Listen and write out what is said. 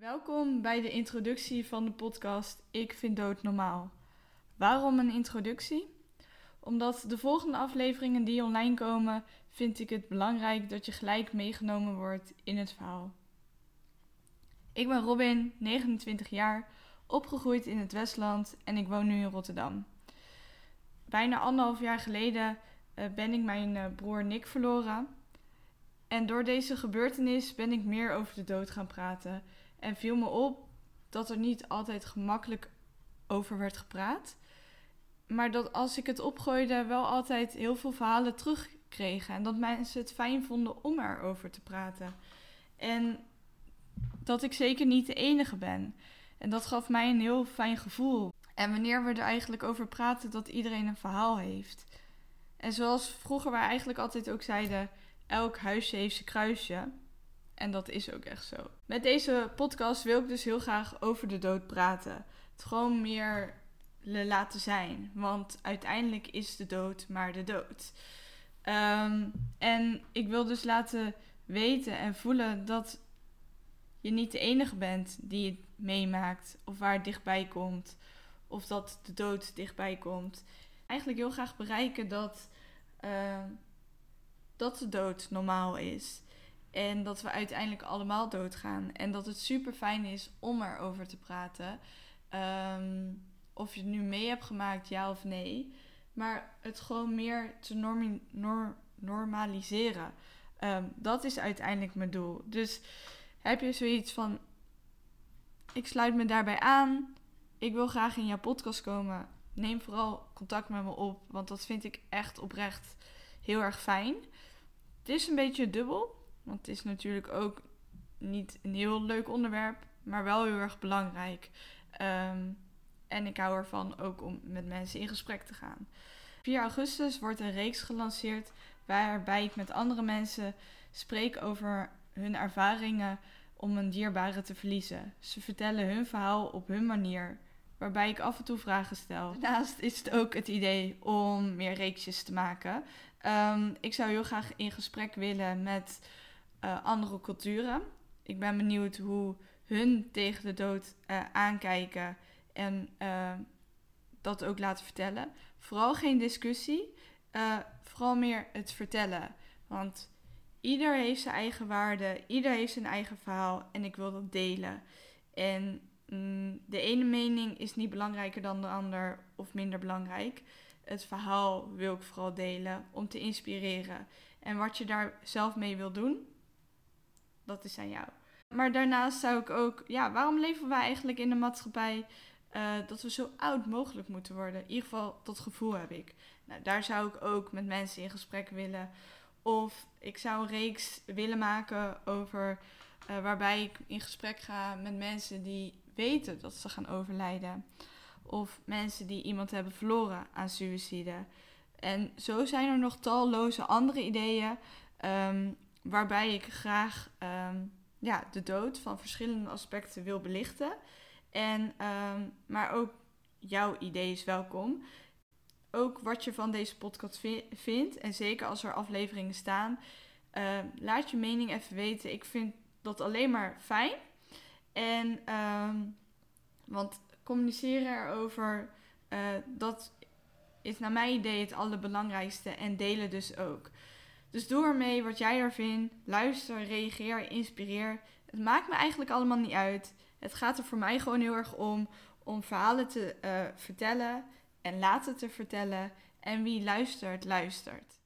Welkom bij de introductie van de podcast Ik vind dood normaal. Waarom een introductie? Omdat de volgende afleveringen die online komen, vind ik het belangrijk dat je gelijk meegenomen wordt in het verhaal. Ik ben Robin, 29 jaar, opgegroeid in het Westland en ik woon nu in Rotterdam. Bijna anderhalf jaar geleden eh, ben ik mijn eh, broer Nick verloren. En door deze gebeurtenis ben ik meer over de dood gaan praten. En viel me op dat er niet altijd gemakkelijk over werd gepraat. Maar dat als ik het opgooide, wel altijd heel veel verhalen terugkregen. En dat mensen het fijn vonden om erover te praten. En dat ik zeker niet de enige ben. En dat gaf mij een heel fijn gevoel. En wanneer we er eigenlijk over praten, dat iedereen een verhaal heeft. En zoals vroeger wij eigenlijk altijd ook zeiden, elk huisje heeft zijn kruisje. En dat is ook echt zo. Met deze podcast wil ik dus heel graag over de dood praten. Het gewoon meer laten zijn. Want uiteindelijk is de dood maar de dood. Ehm, en ik wil dus laten weten en voelen dat je niet de enige bent die het meemaakt. Of waar het dichtbij komt. Of dat de dood dichtbij komt. Eigenlijk heel graag bereiken dat, uh, dat de dood normaal is. En dat we uiteindelijk allemaal doodgaan. En dat het super fijn is om erover te praten. Um, of je het nu mee hebt gemaakt, ja of nee. Maar het gewoon meer te normaliseren. Um, dat is uiteindelijk mijn doel. Dus heb je zoiets van: ik sluit me daarbij aan. Ik wil graag in jouw podcast komen. Neem vooral contact met me op, want dat vind ik echt oprecht heel erg fijn. Het is een beetje dubbel. Want het is natuurlijk ook niet een heel leuk onderwerp, maar wel heel erg belangrijk. Um, en ik hou ervan ook om met mensen in gesprek te gaan. 4 augustus wordt een reeks gelanceerd waarbij ik met andere mensen spreek over hun ervaringen om een dierbare te verliezen. Ze vertellen hun verhaal op hun manier, waarbij ik af en toe vragen stel. Daarnaast is het ook het idee om meer reeksjes te maken. Um, ik zou heel graag in gesprek willen met uh, andere culturen. Ik ben benieuwd hoe hun tegen de dood uh, aankijken en uh, dat ook laten vertellen. Vooral geen discussie, vooral meer het vertellen. Want ieder heeft zijn eigen waarde, ieder heeft zijn eigen verhaal en ik wil dat delen. En mm, de ene mening is niet belangrijker dan de ander of minder belangrijk. Het verhaal wil ik vooral delen om te inspireren. En wat je daar zelf mee wil doen, dat is aan jou. Maar daarnaast zou ik ook, ja, waarom leven wij eigenlijk in een maatschappij uh, dat we zo oud mogelijk moeten worden? In ieder geval, dat gevoel heb ik. Nou, daar zou ik ook met mensen in gesprek willen. Of ik zou een reeks willen maken over uh, waarbij ik in gesprek ga met mensen die weten dat ze gaan overlijden. Of mensen die iemand hebben verloren aan suïcide. En zo zijn er nog talloze andere ideeën. Um, waarbij ik graag um, ja, de dood van verschillende aspecten wil belichten. En, um, maar ook jouw idee is welkom. Ook wat je van deze podcast vindt. En zeker als er afleveringen staan. Uh, laat je mening even weten. Ik vind dat alleen maar fijn. En, want communiceren erover, uh, dat is naar mijn idee het allerbelangrijkste. En delen dus ook. Dus doe ermee wat jij er vindt. Luister, reageer, inspireer. Het maakt me eigenlijk allemaal niet uit. Het gaat er voor mij gewoon heel erg om om verhalen te uh, vertellen en laten te vertellen. En wie luistert, luistert.